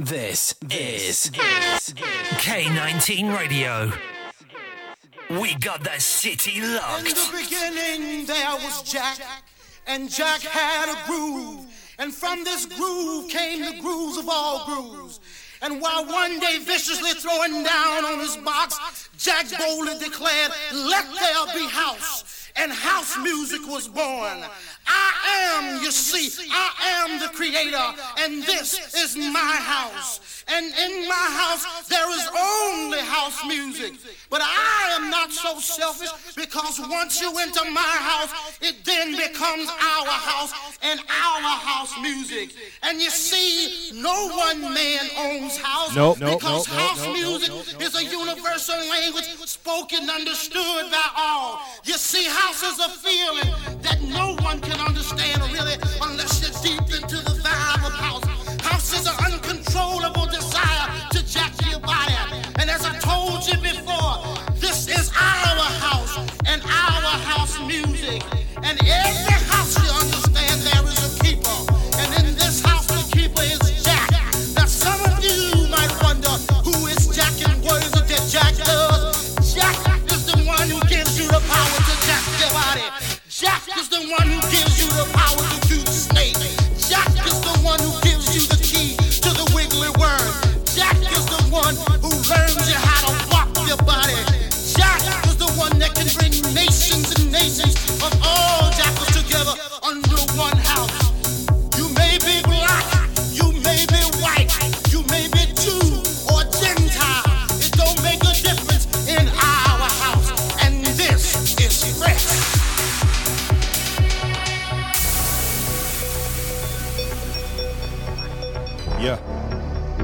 This is K19 Radio. We got that city locked. In the beginning, there was Jack, and Jack had a groove. And from this groove came the grooves of all grooves. And while one day viciously throwing down on his box, Jack boldly declared, Let there be house. And house music was born. I am, you see, I am the creator, and this is my house. And in my house, there is only house music. But I am not so selfish because once you enter my house, it then becomes our house and our house music. And you see, no one man owns house Nope, nope, because nope, nope, house nope, music nope, nope, is a universal language spoken, understood by all. You see, house is a feeling that no one can understand really unless you're deep into the vibe of house. House is an uncontrollable desire to jack your body. And as I told you before,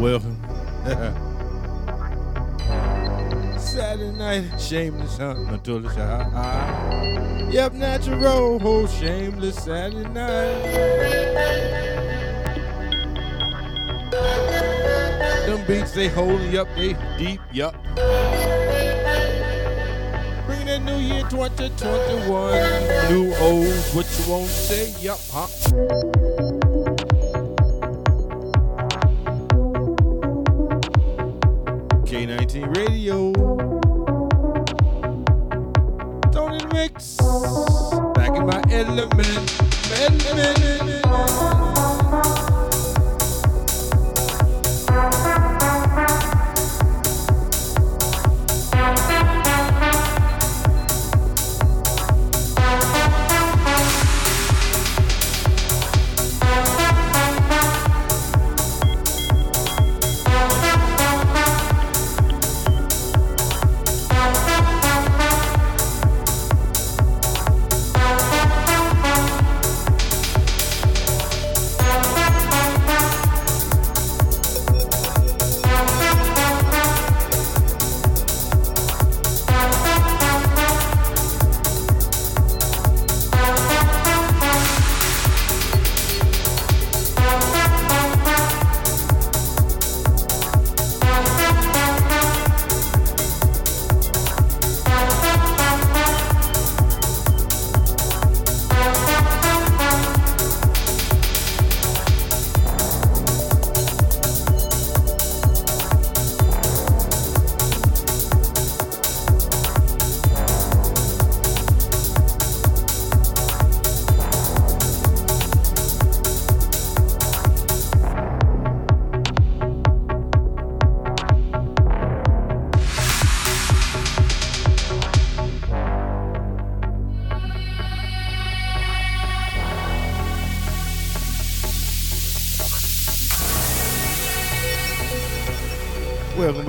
Welcome. Saturday night, shameless hunting until it's high. high. Yep, natural, whole shameless Saturday night. Them beats they holding up, they deep, yup. Bring that new year 2021, new old, what you won't say, yup, huh? K19 Radio. Tony Mix. Back in my element. element.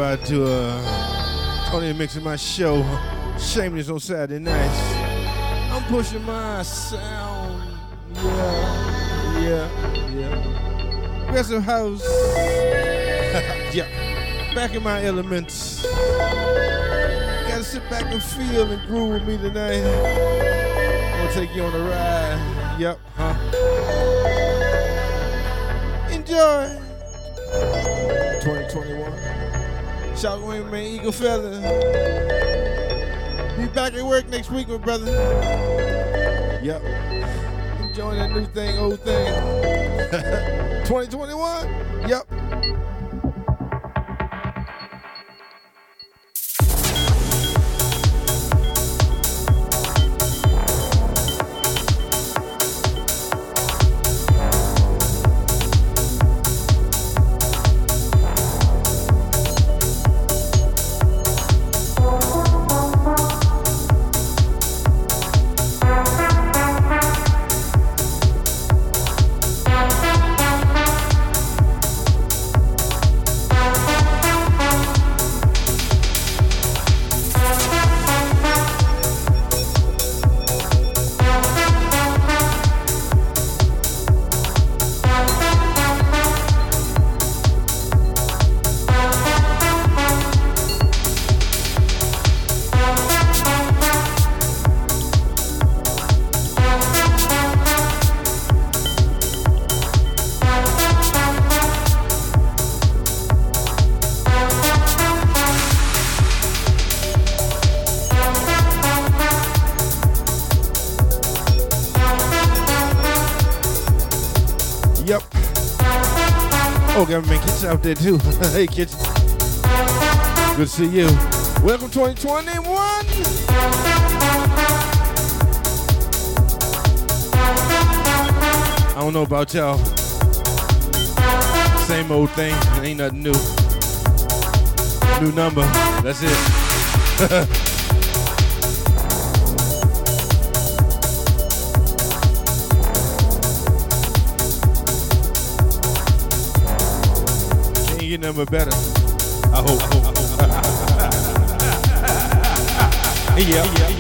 Back to uh, Tony Mixing my show. Shameless on Saturday nights. I'm pushing my sound. Yeah, yeah, yeah. Aggressive house. yeah. Back in my elements. Gotta sit back and feel and groove with me tonight. I'm gonna take you on a ride. Yep, huh? Enjoy. 2021. Shout out man, Eagle Feather. Be back at work next week, my brother. Yep. Enjoying that new thing, old thing. 2021. Out there too. hey, kitchen. Good to see you. Welcome 2021. I don't know about y'all. Same old thing. Ain't nothing new. New number. That's it. get number better. I hope. I hope. yeah. yeah.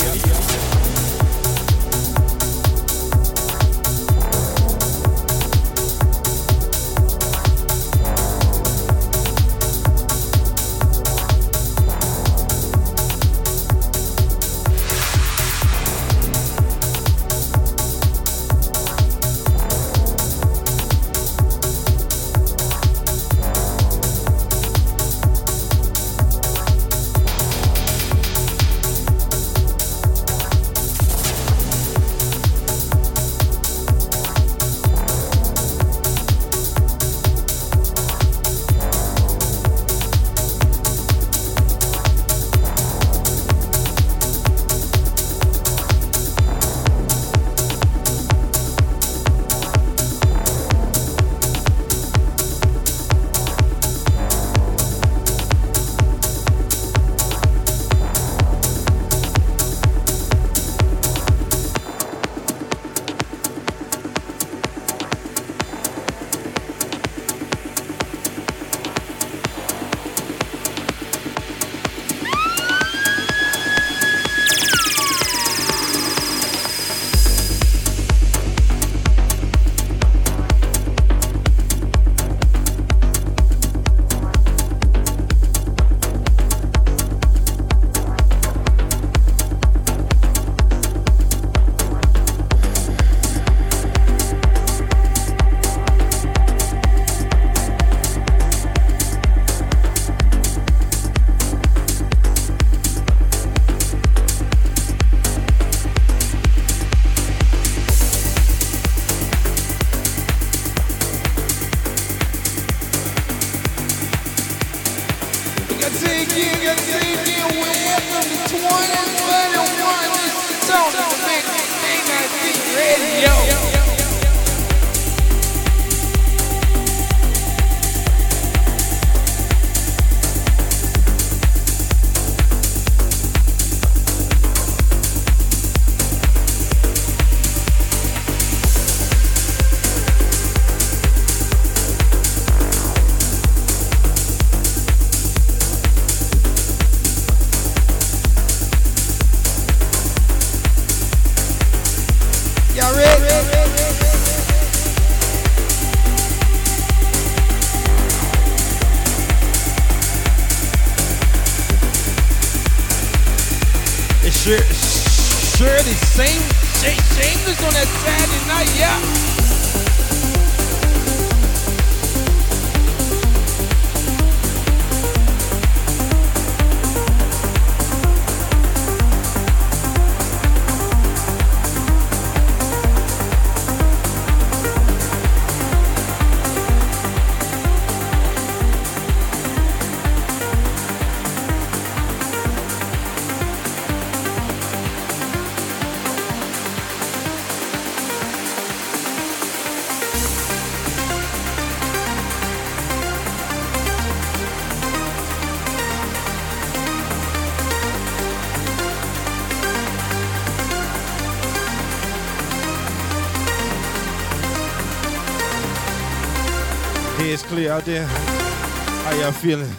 Out there. How y'all feeling?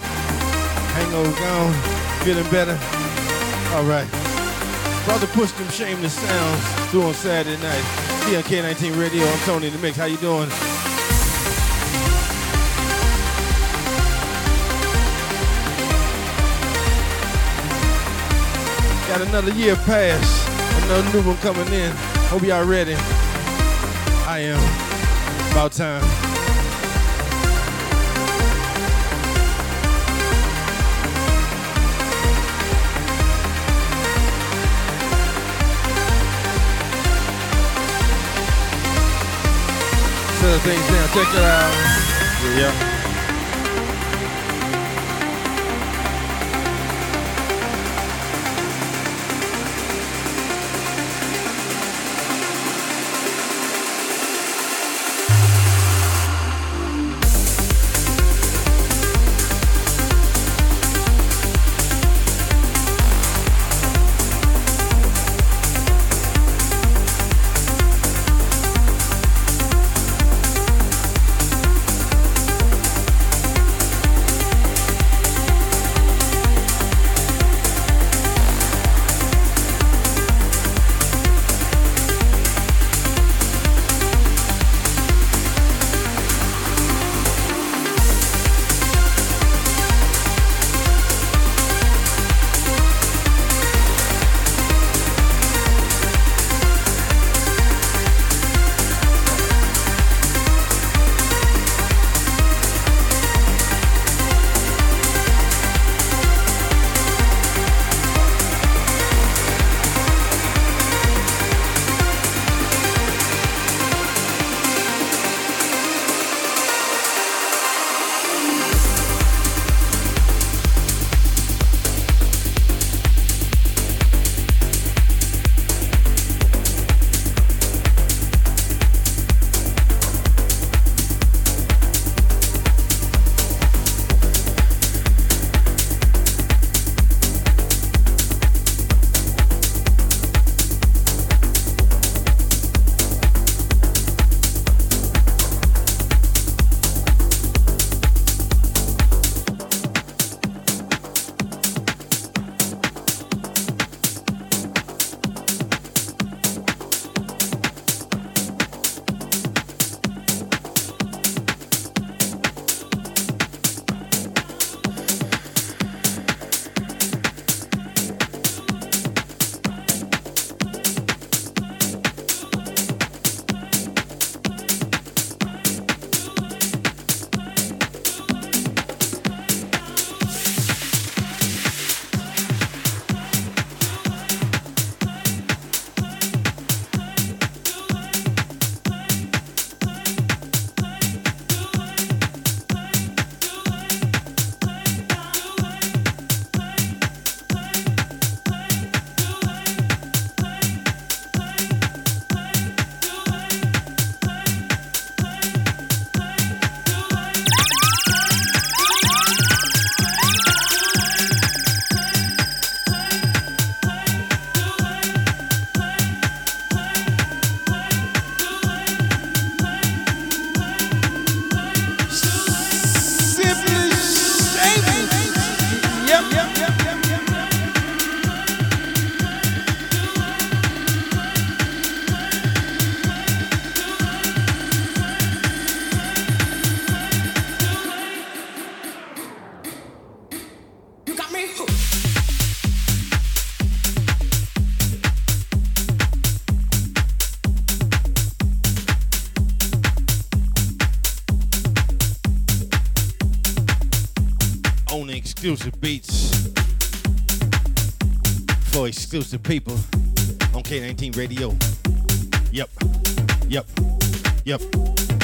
Hangover gone? Feeling better? All right. Brother push them shameless sounds through on Saturday night. Here on K19 Radio. I'm Tony the Mix. How you doing? Got another year pass. Another new one coming in. Hope y'all ready. I am. About time. Things now. Check it out. Yeah. Exclusive beats for exclusive people on K19 Radio. Yep, yep, yep.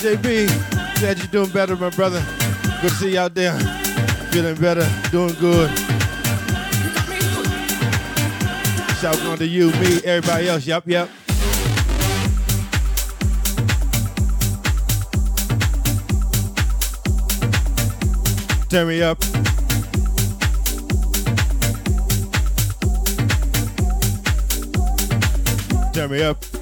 We met DJ B. Glad you're doing better, my brother. Good to see you out there. Feeling better, doing good. Shout out to you, me, everybody else. Yep, yep. Turn me up. Turn me up.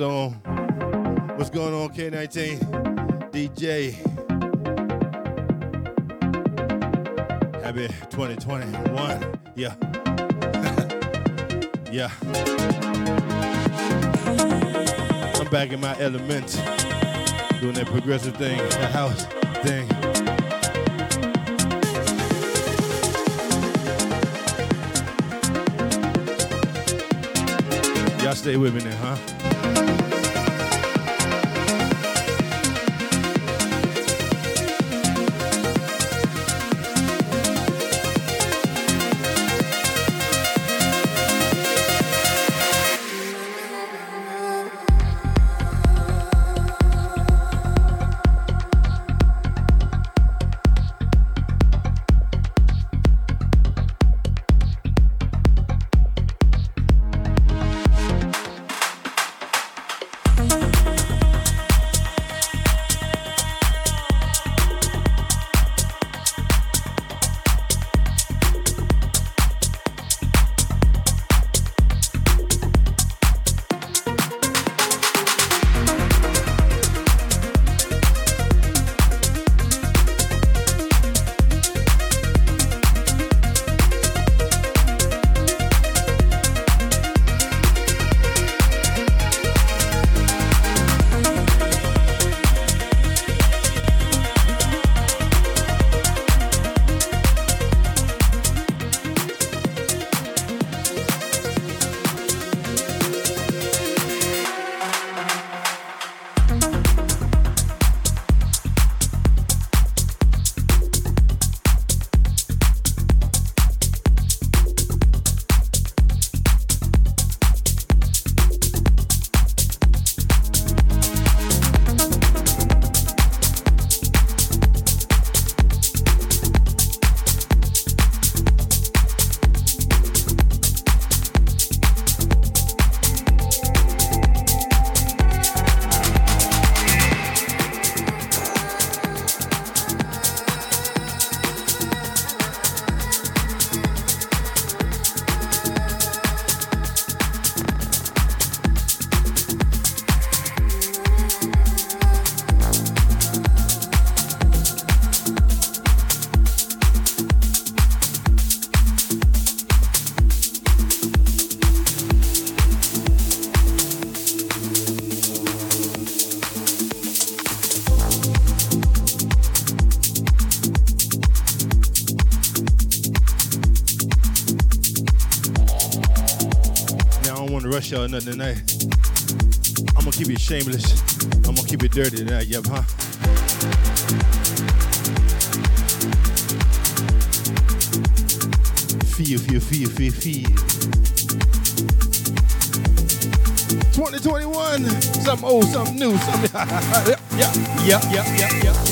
What's on? What's going on, K19? DJ. Happy 2021. Yeah. yeah. I'm back in my element, doing that progressive thing, that house thing. Y'all stay with me now, huh? Or nothing tonight. I'm gonna keep it shameless. I'm gonna keep it dirty tonight, yep, huh? Feel, feel, feel, feel, feel. 2021, something old, something new, something. yeah, yeah, yeah, yeah, yeah,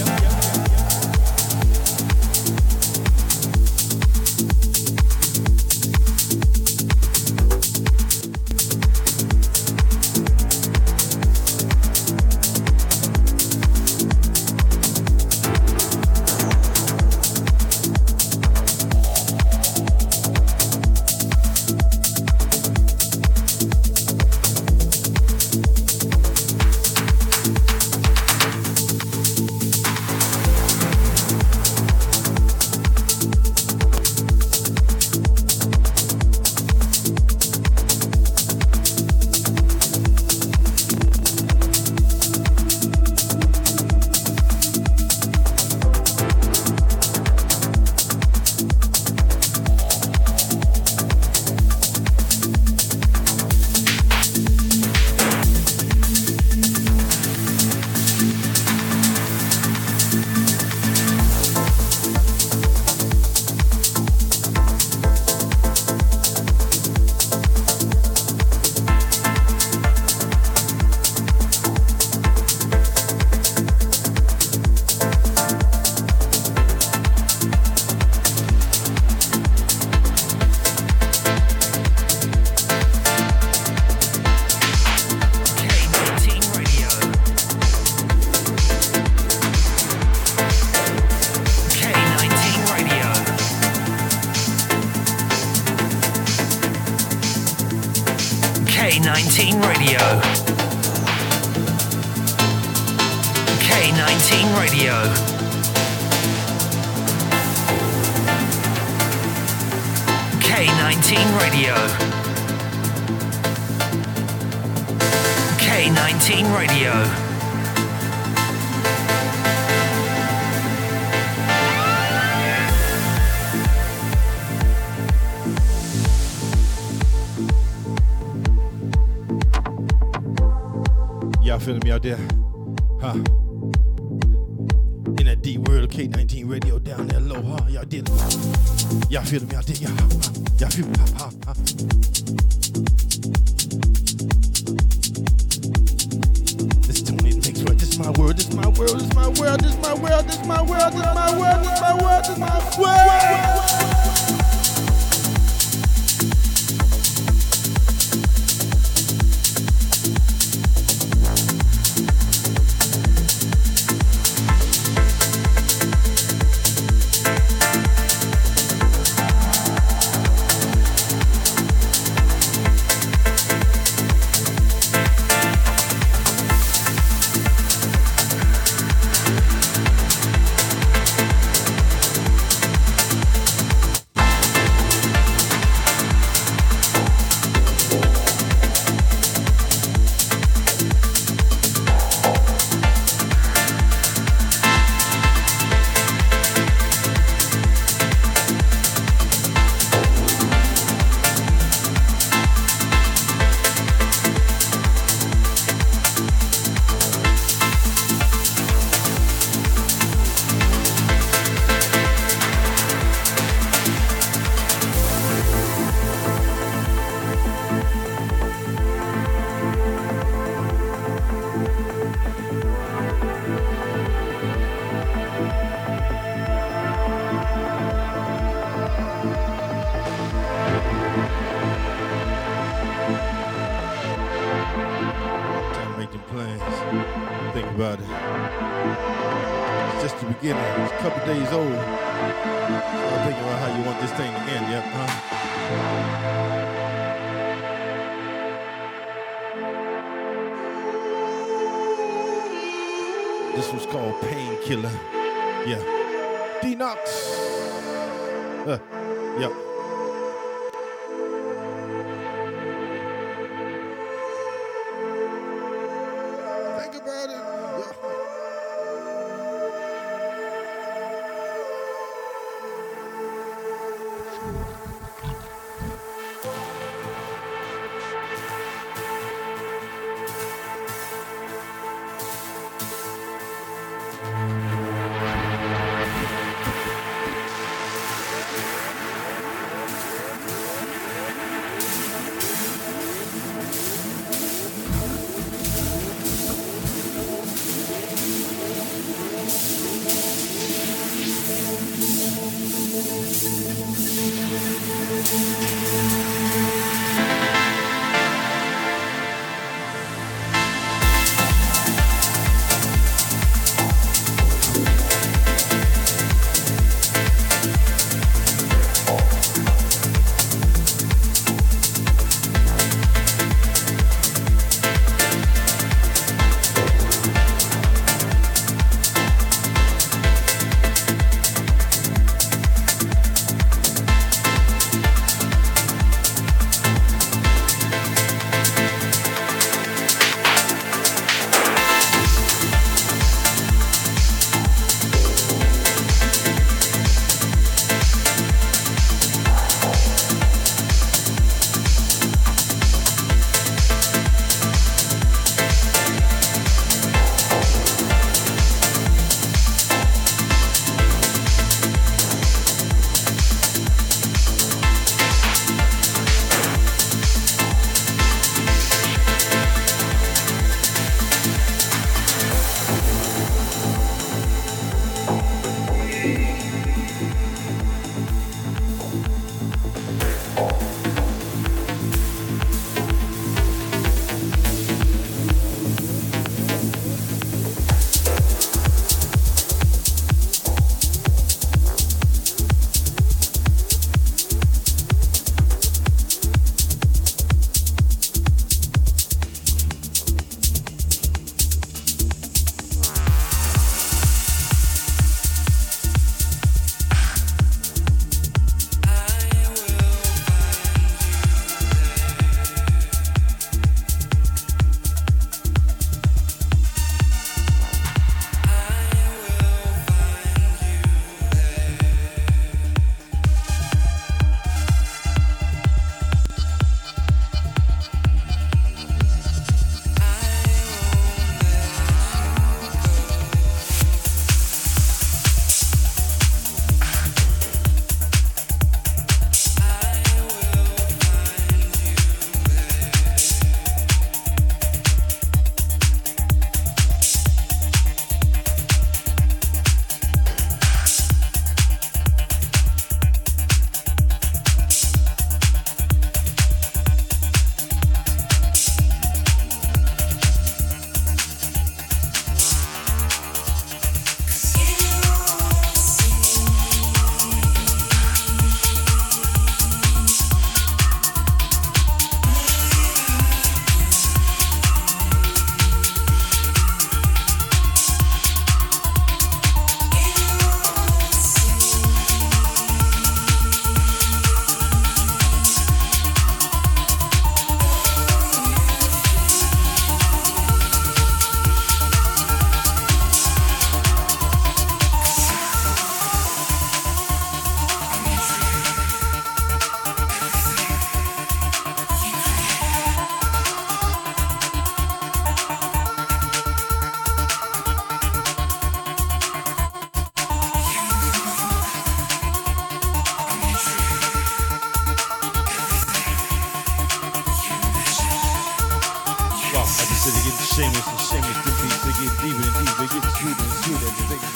The beats are getting deeper and deeper, getting sweeter and sweeter. They're thinking,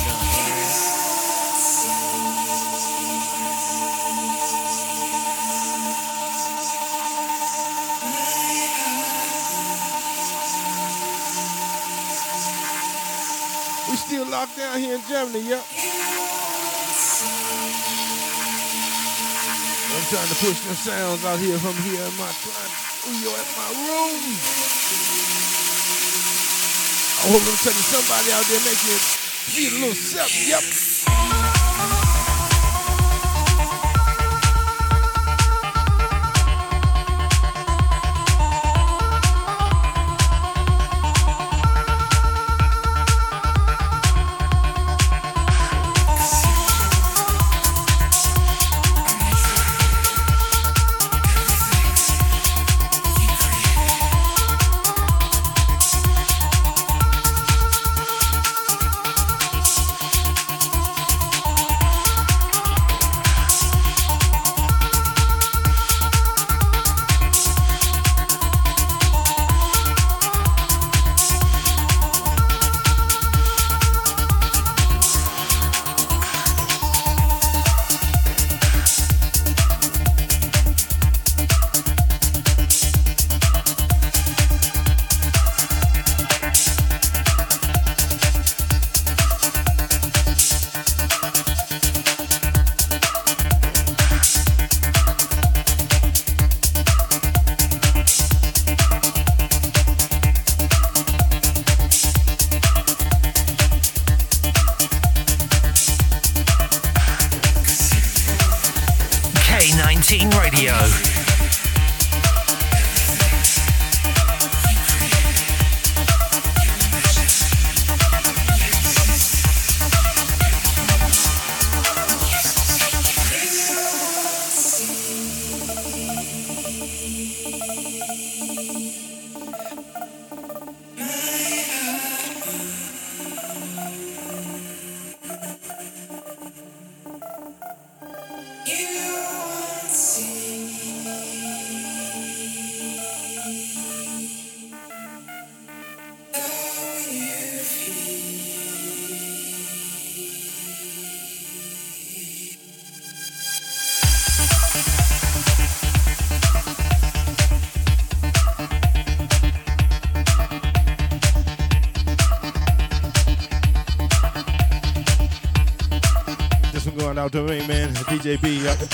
now. We still locked down here in Germany, yep. I'm trying to push the sounds out here from here in my at my room. I hope I'm telling somebody out there making feel a little something, yep.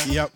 Yep,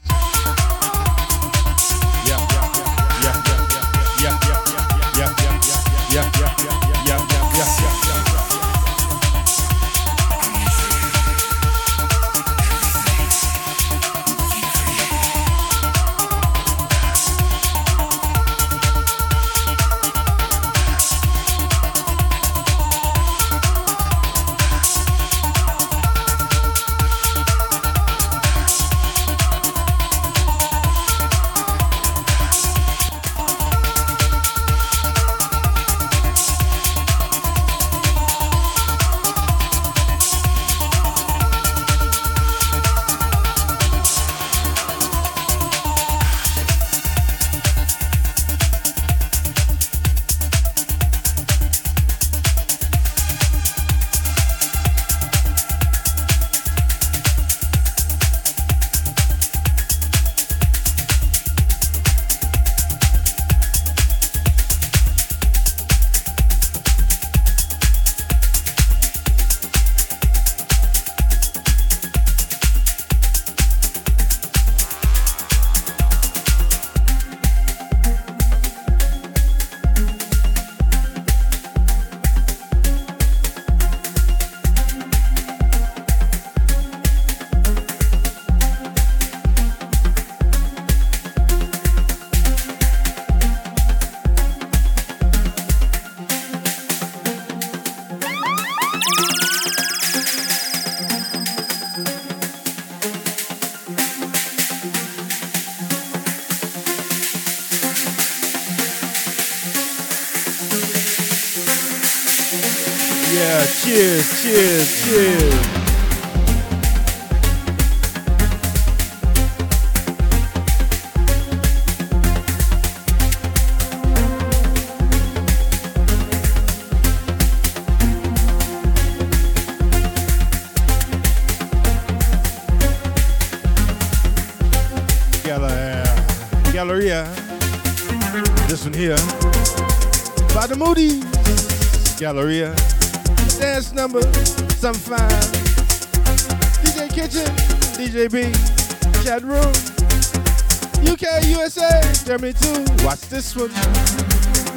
DJ B. Chat Room. UK, USA. Germany too. Watch this one.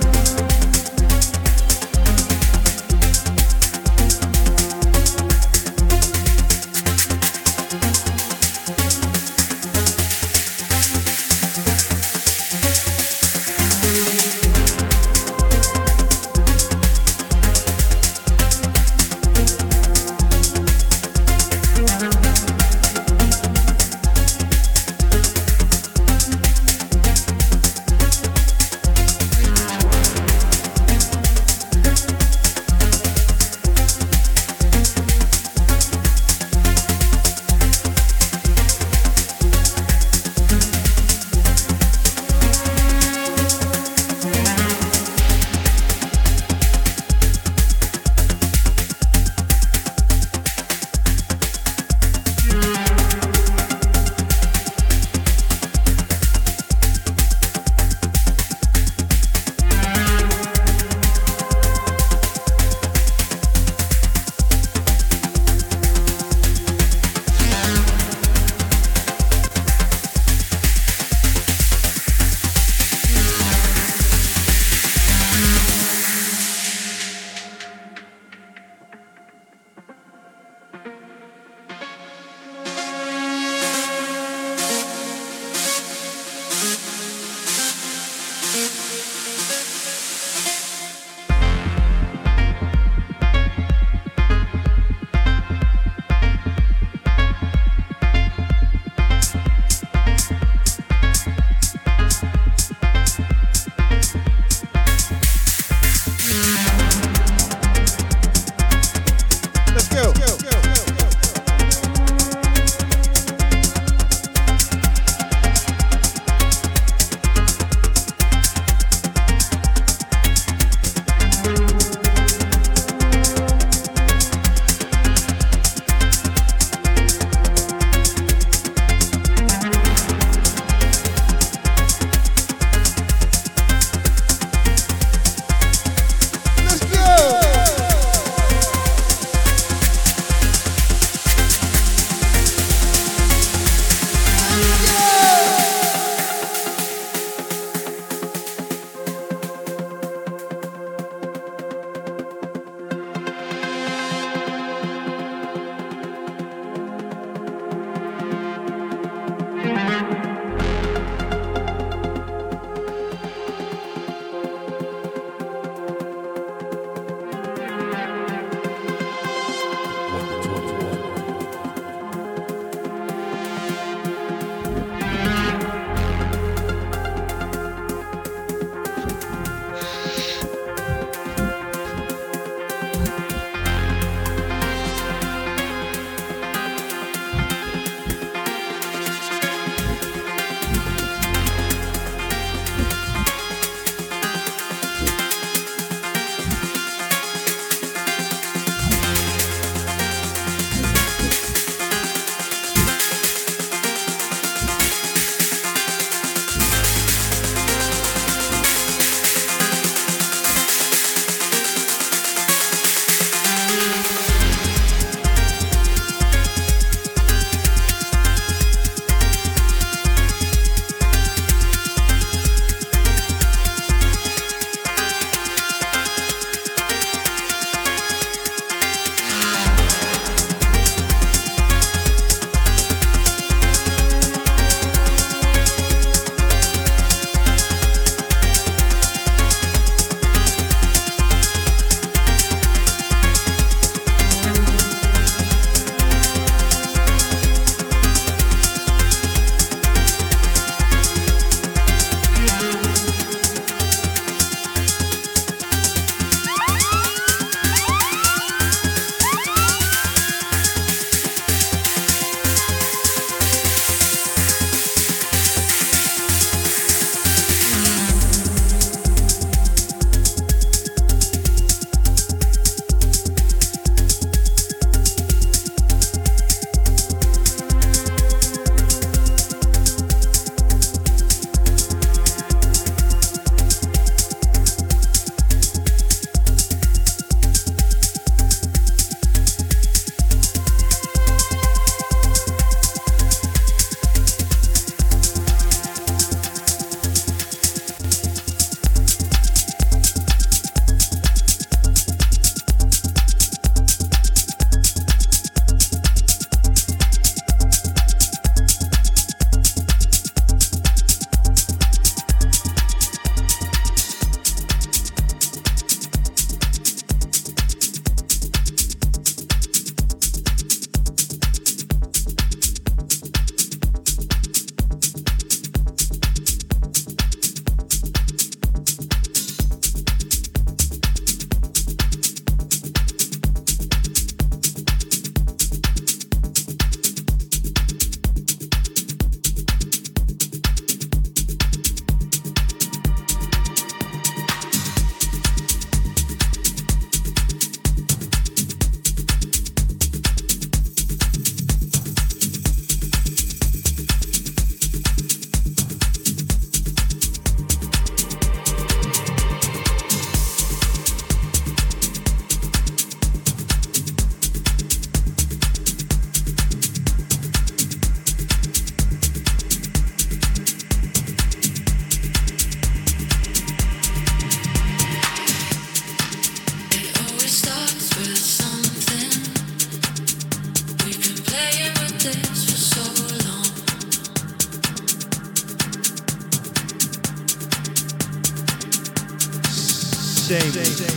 Shame.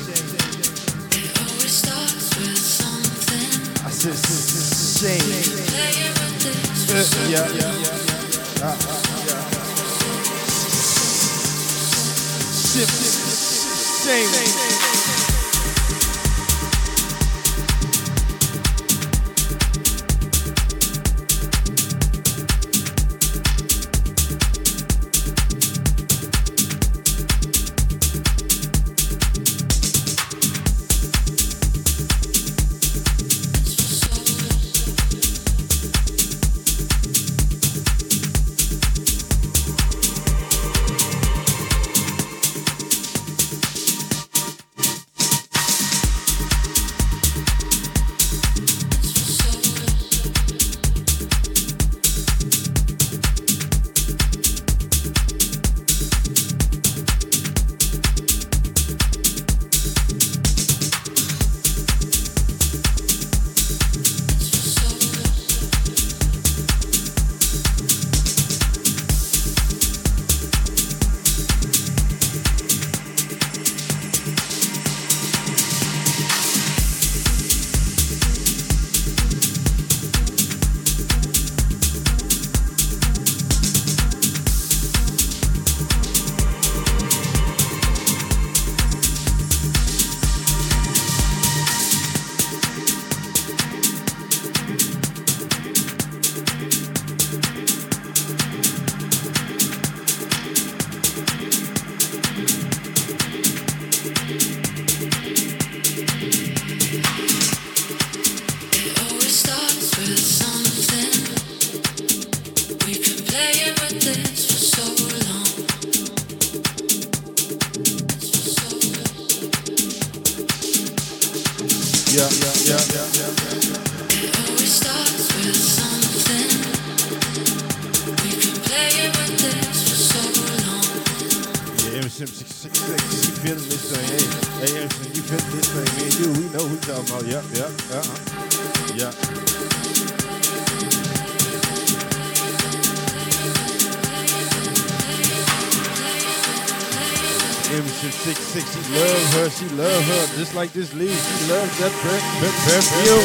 Per-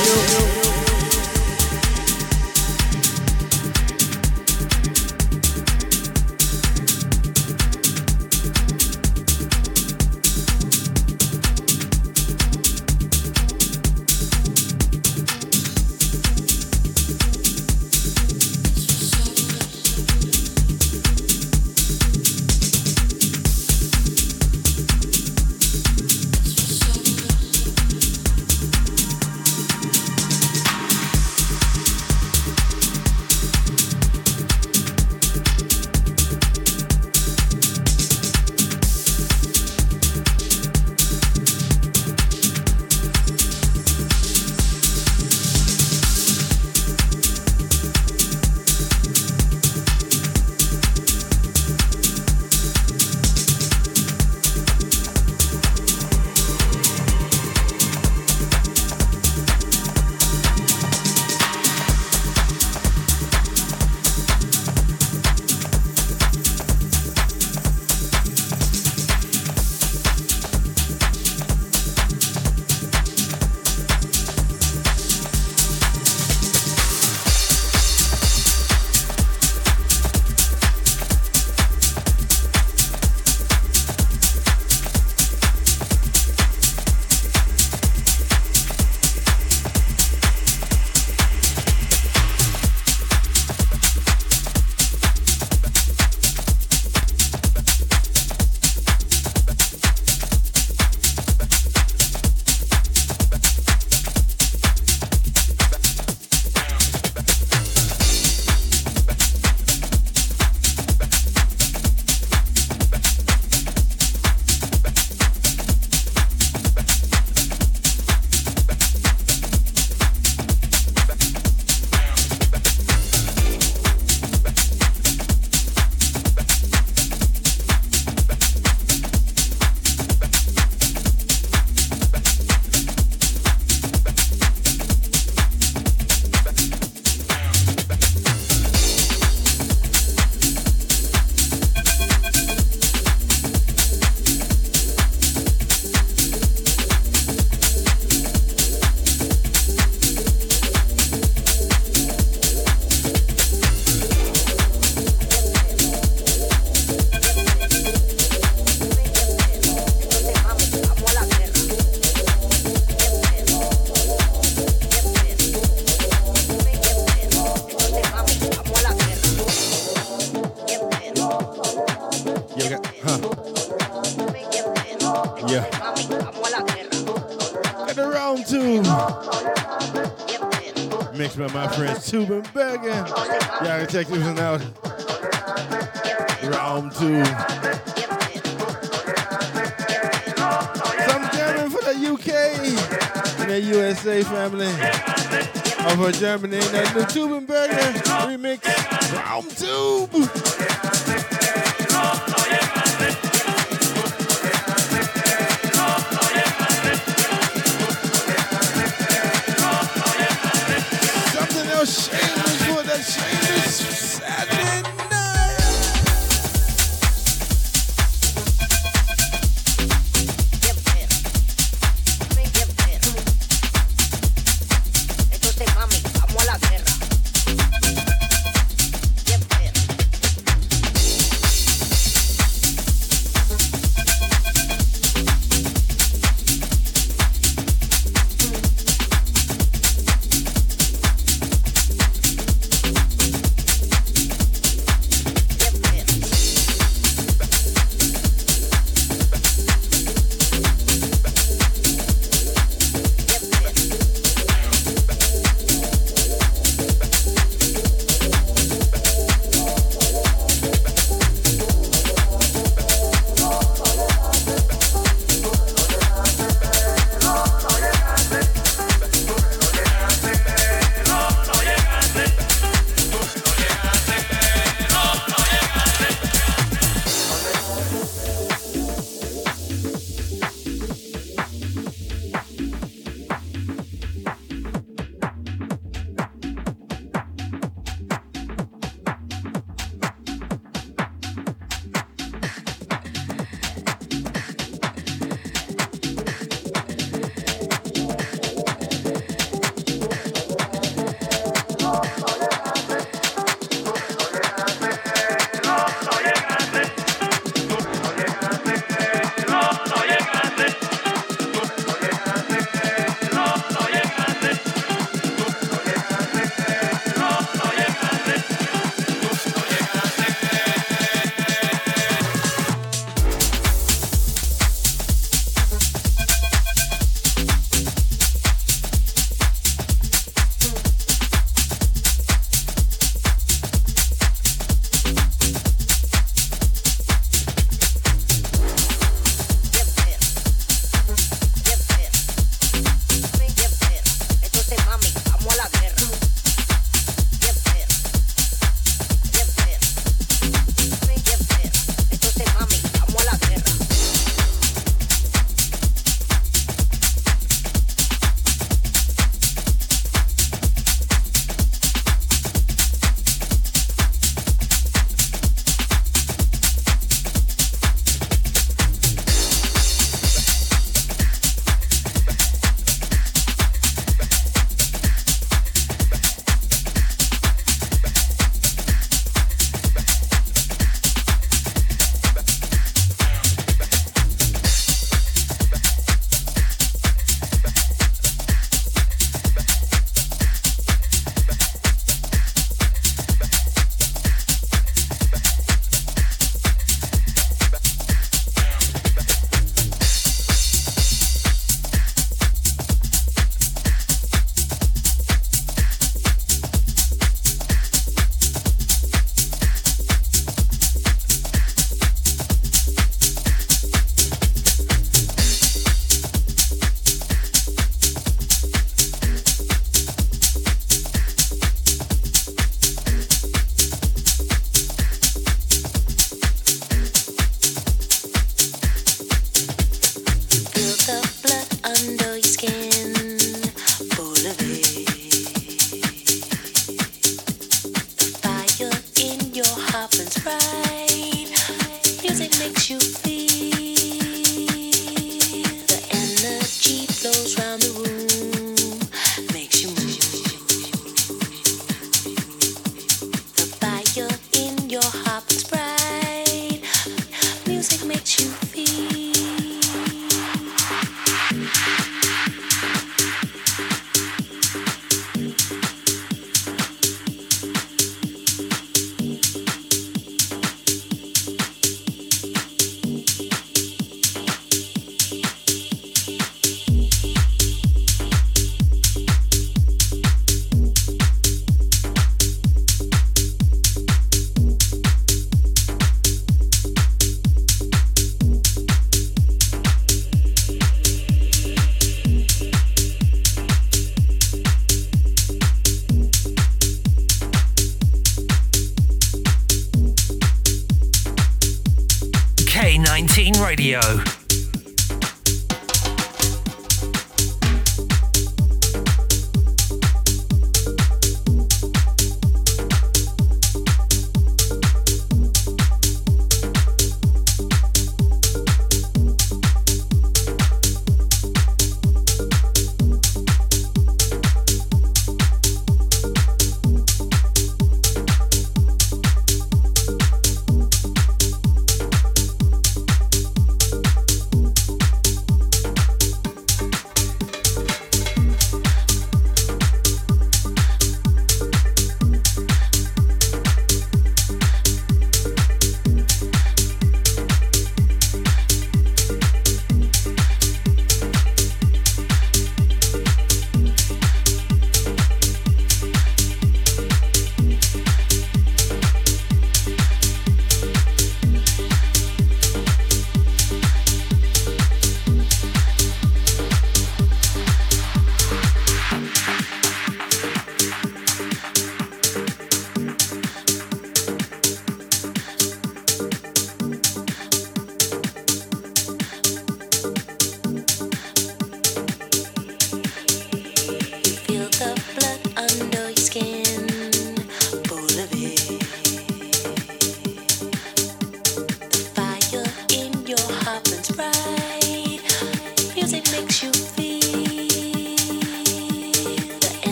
Berger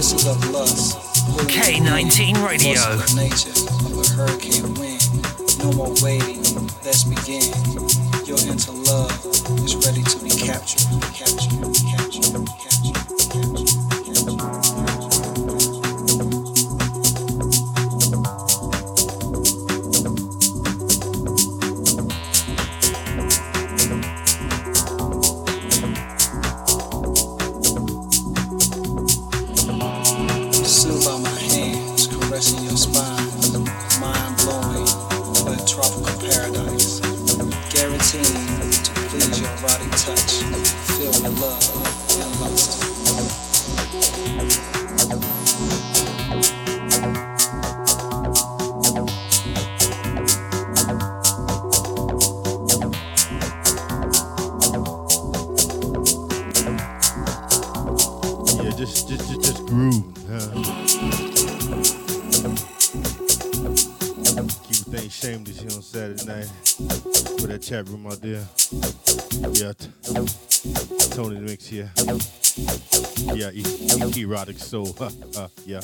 kisses of lust. K19 Radio. Nature of a hurricane wind. No more waiting. Let's begin. Your is ready to be captured. Captured. name for that chat room out there. Yeah, Tony the Mix here. Yeah, e- erotic soul. yeah.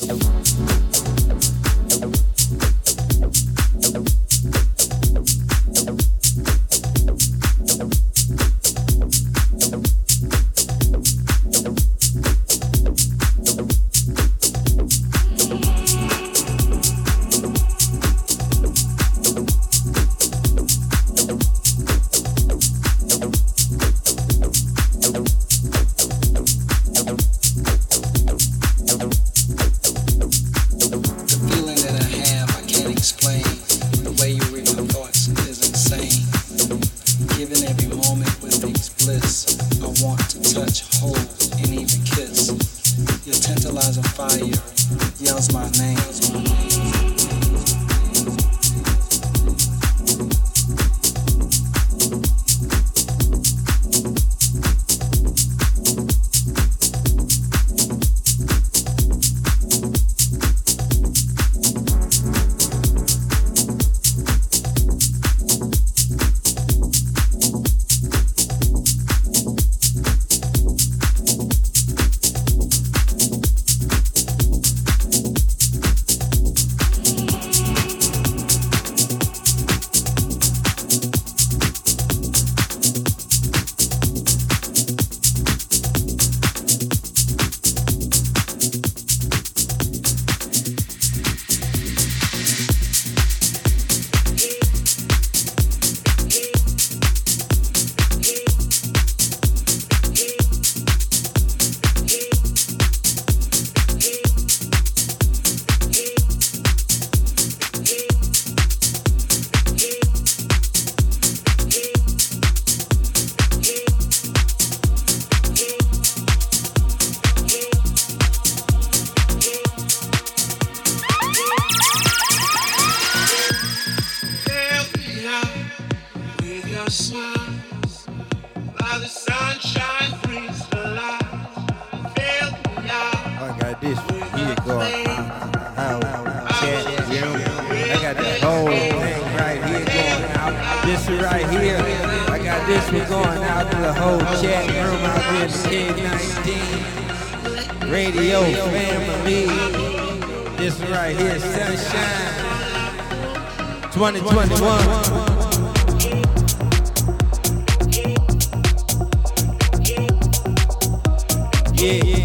room out here to 19 Radio family. This right here, sunshine. 2021. yeah.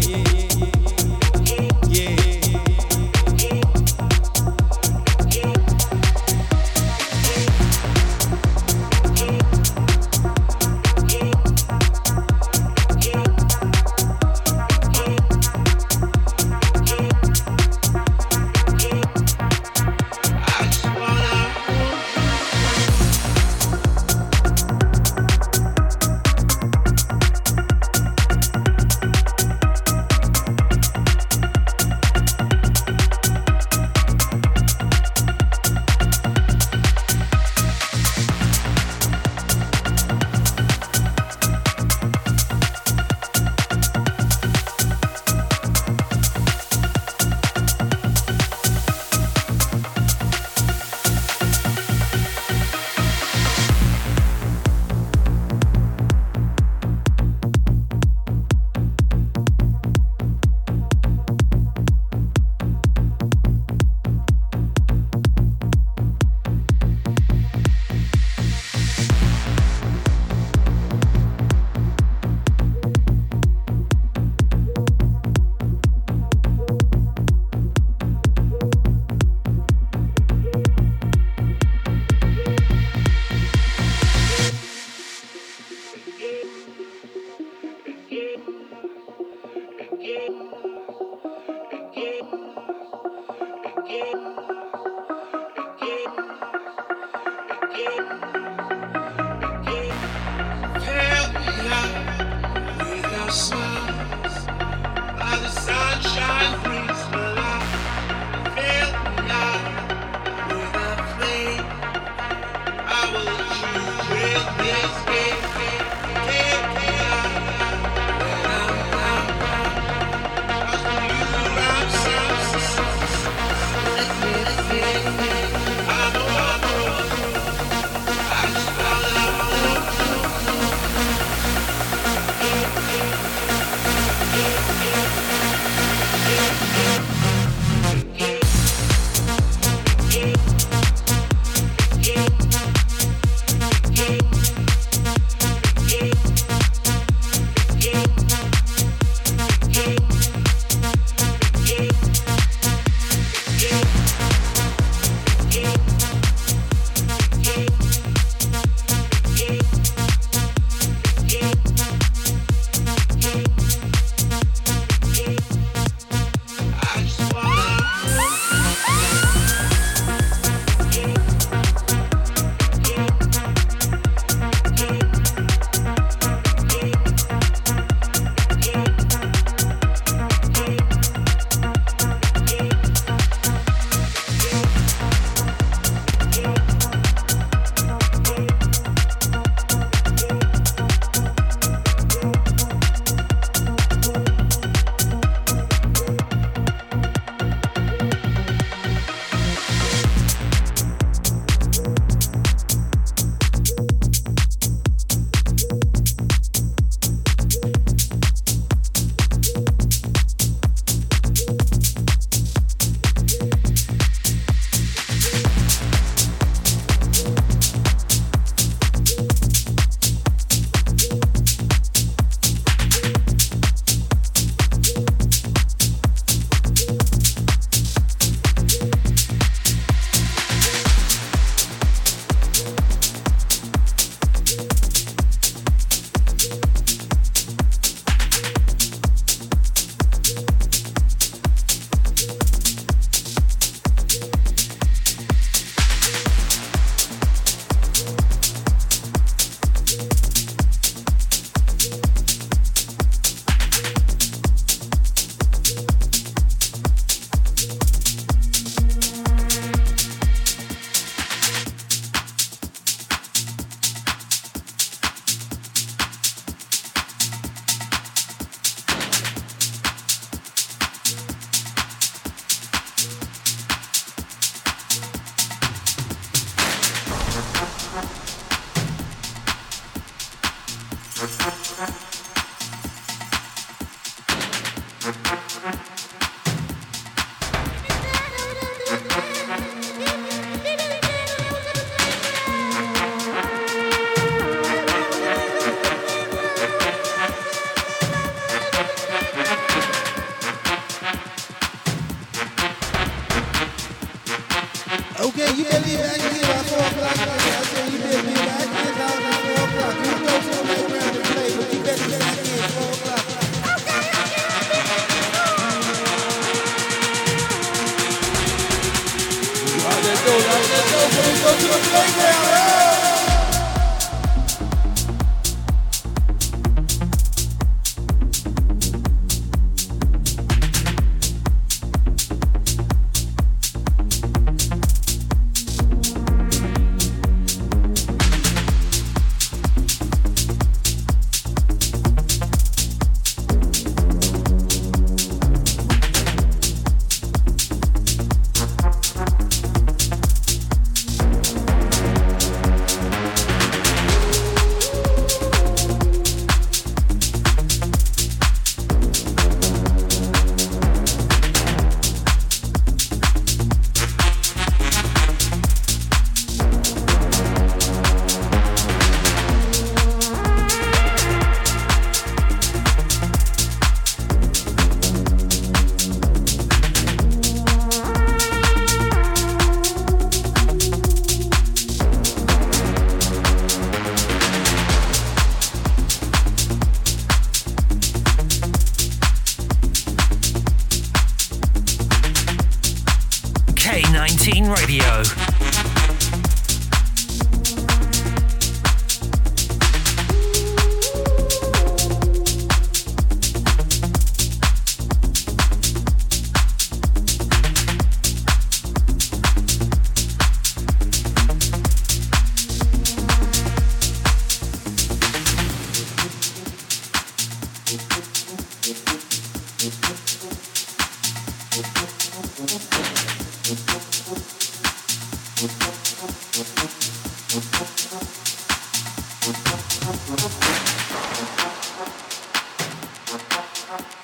Thank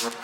you.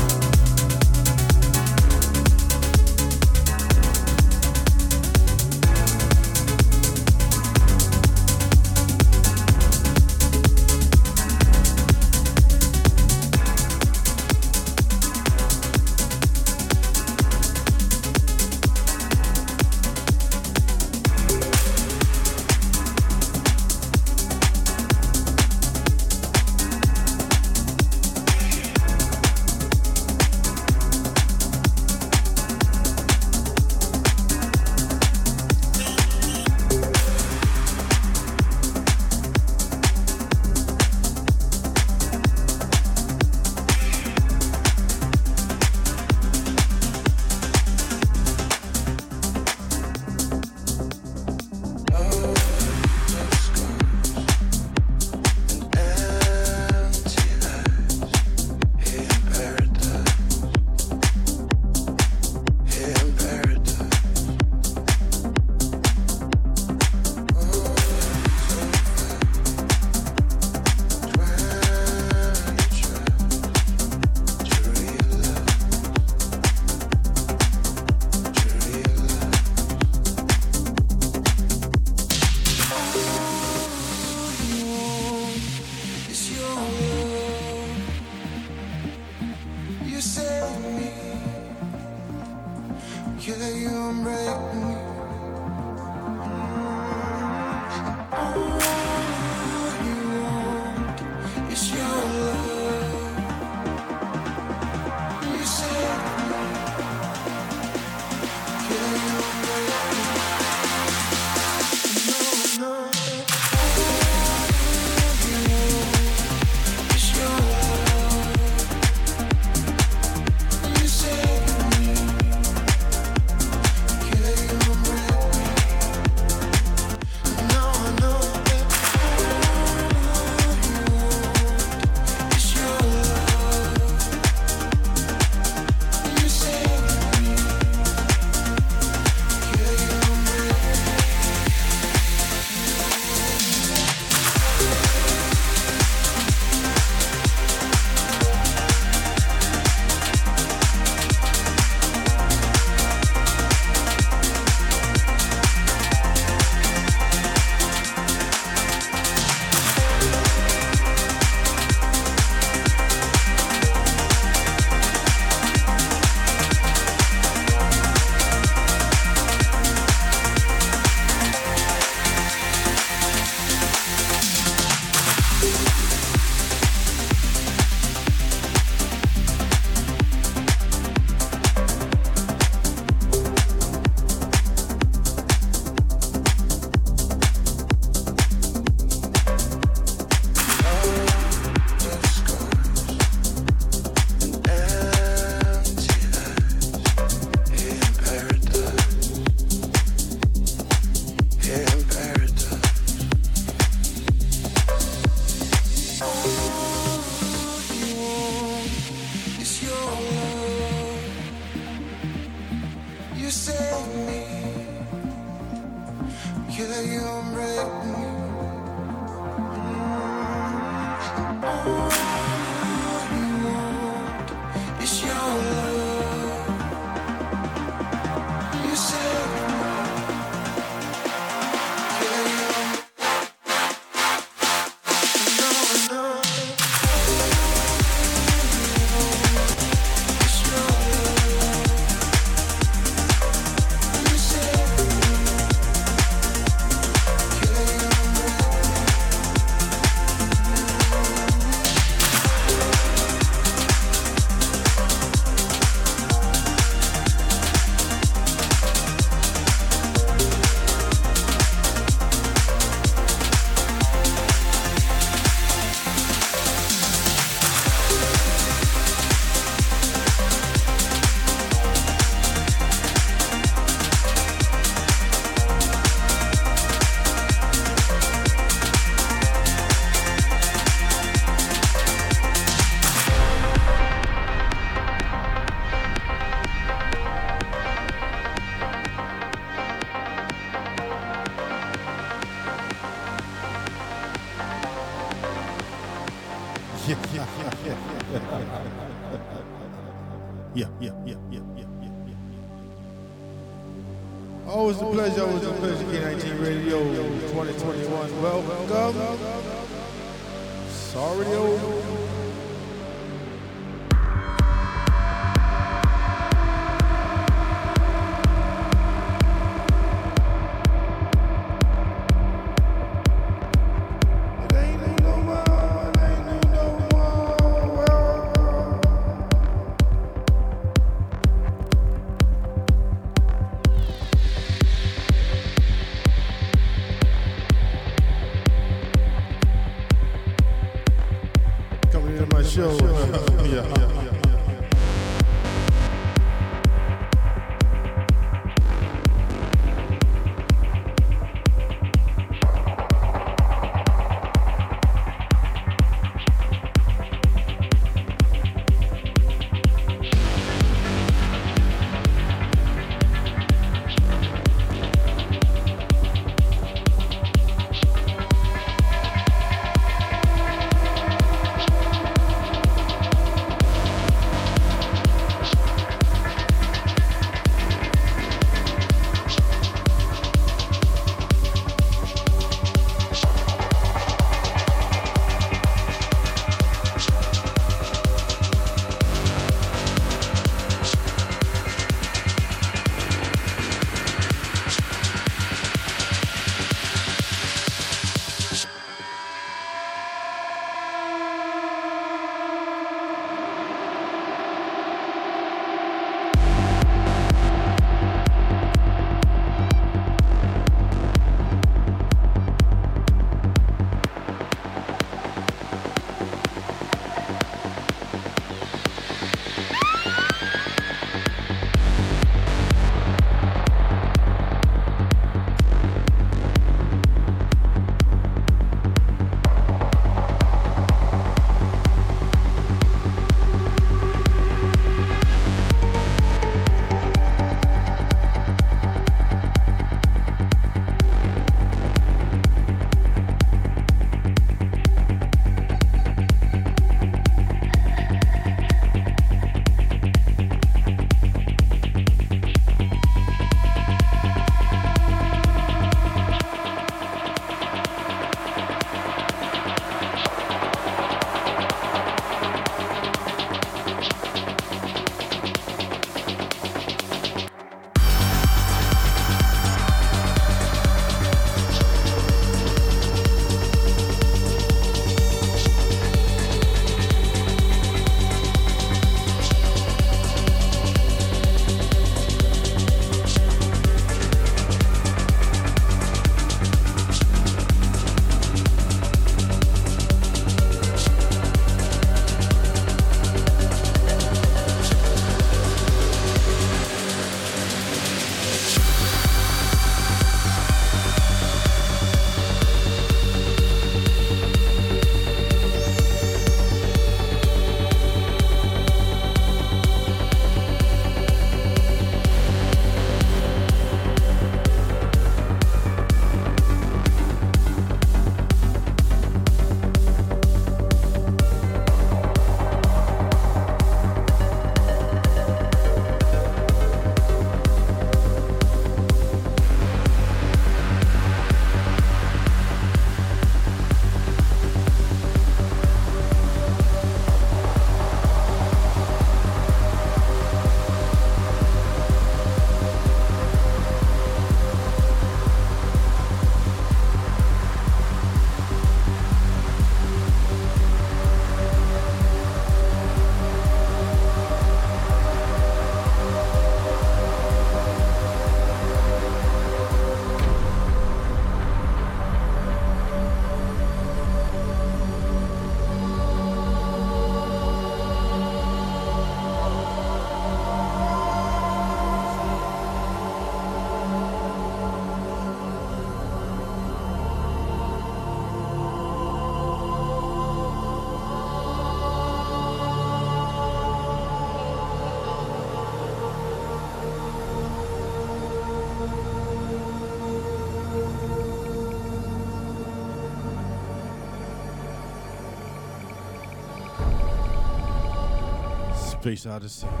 Space Odyssey.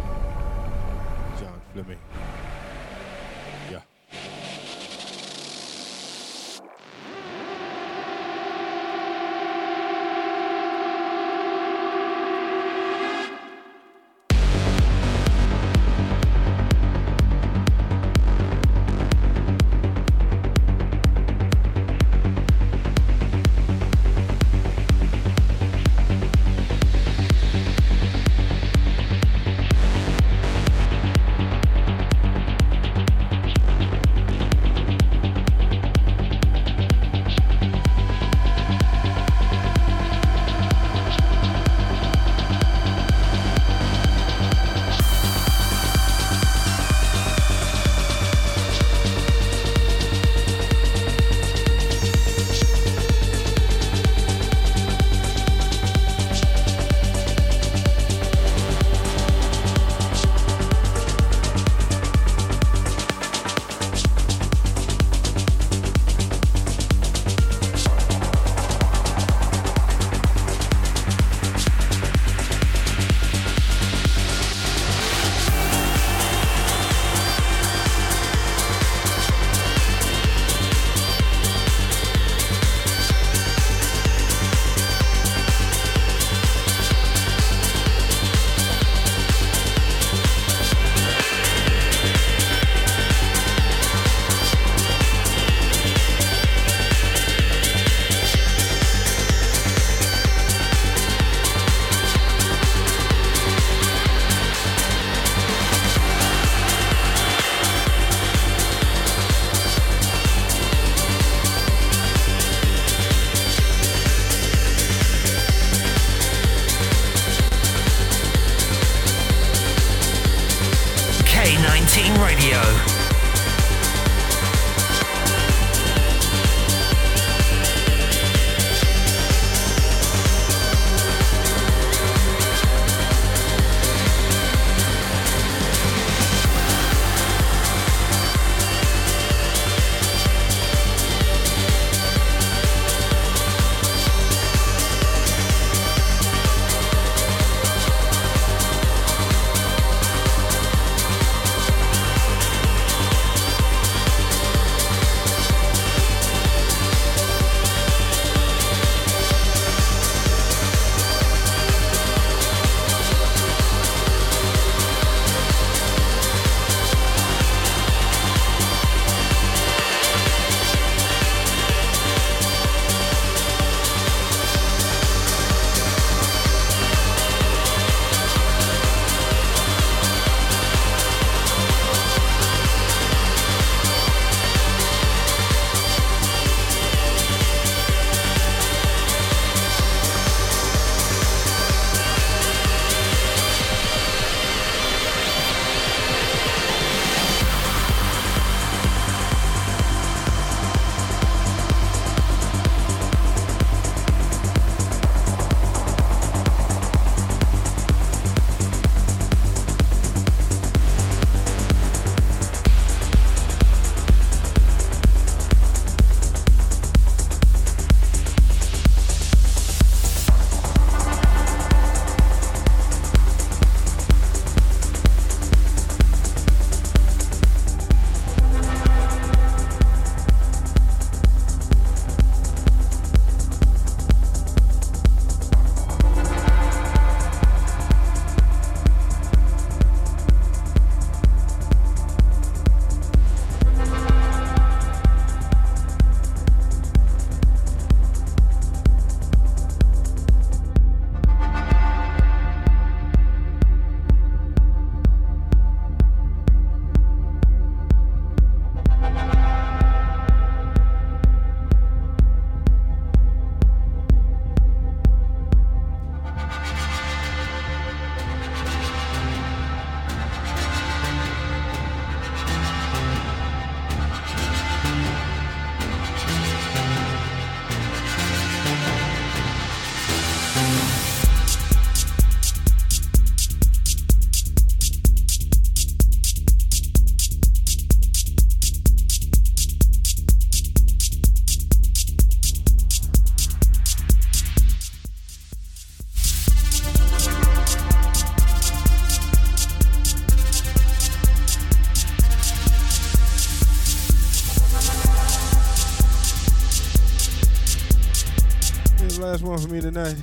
Last one for me tonight.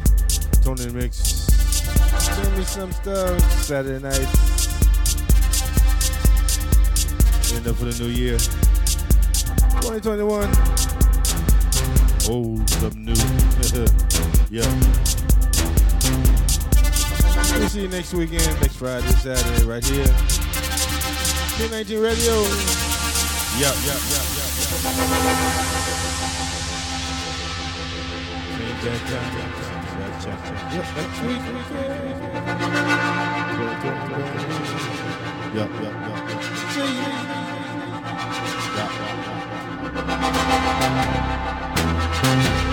Tony Mix. Send me some stuff. Saturday night. End up for the new year. 2021. Old, some new. yeah. We'll see you next weekend, next Friday, Saturday, right here. K19 Radio. Yep, yep, yep, yep, yep. Yep, yep. Yeah,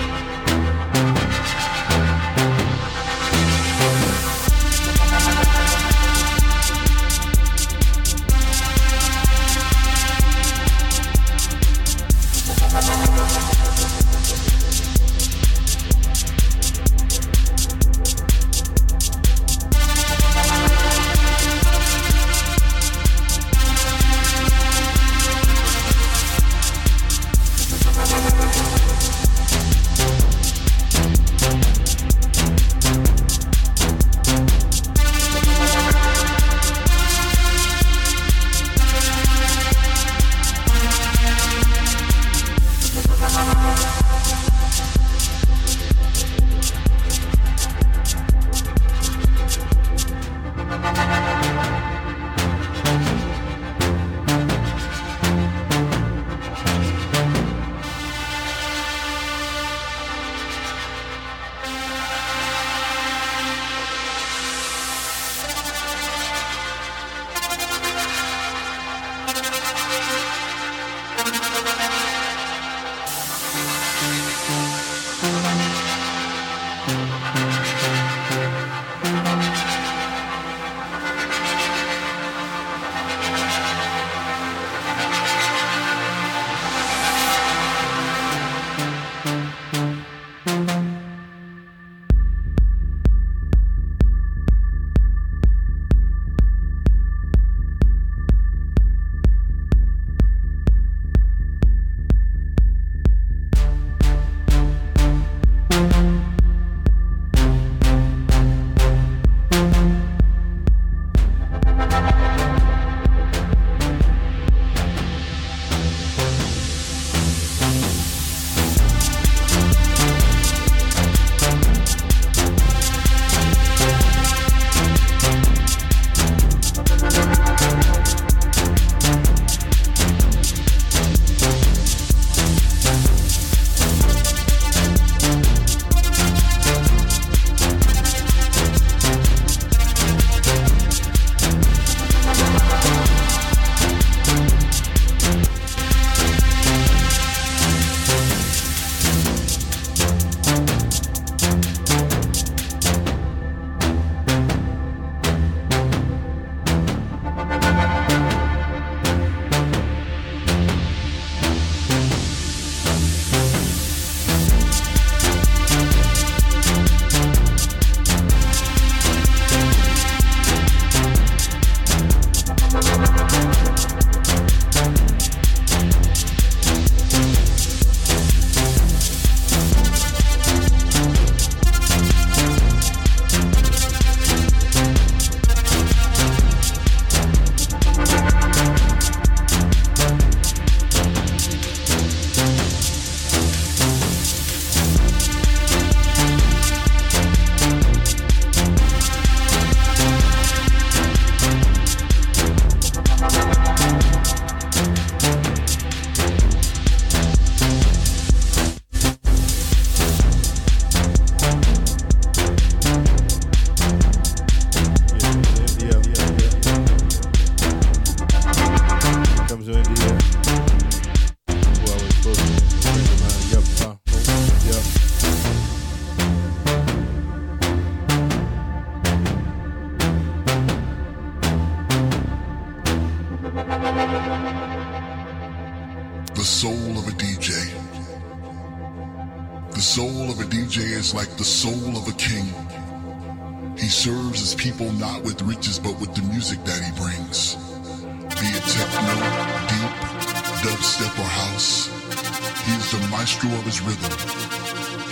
his rhythm.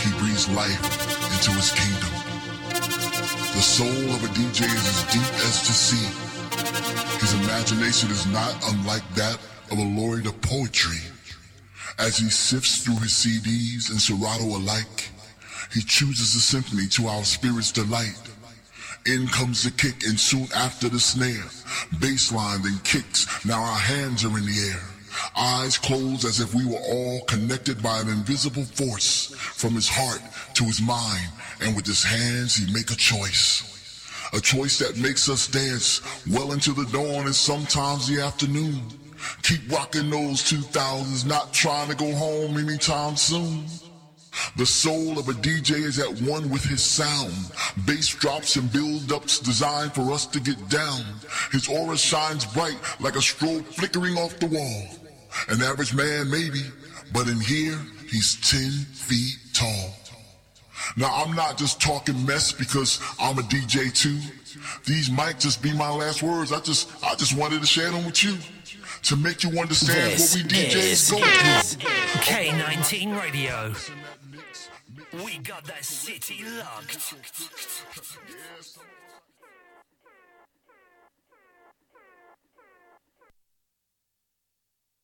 He breathes life into his kingdom. The soul of a DJ is as deep as the sea. His imagination is not unlike that of a laureate of poetry. As he sifts through his CDs and Serato alike, he chooses a symphony to our spirit's delight. In comes the kick and soon after the snare. Bassline then kicks, now our hands are in the air. Eyes closed as if we were all connected by an invisible force from his heart to his mind. And with his hands he make a choice. A choice that makes us dance well into the dawn and sometimes the afternoon. Keep rocking those 2000s, not trying to go home anytime soon. The soul of a DJ is at one with his sound. Bass drops and build-ups designed for us to get down. His aura shines bright like a strobe flickering off the wall. An average man maybe, but in here, he's 10 feet tall. Now I'm not just talking mess because I'm a DJ too. These might just be my last words. I just I just wanted to share them with you to make you understand This what we DJs go through. K19 Radio. We got that city locked.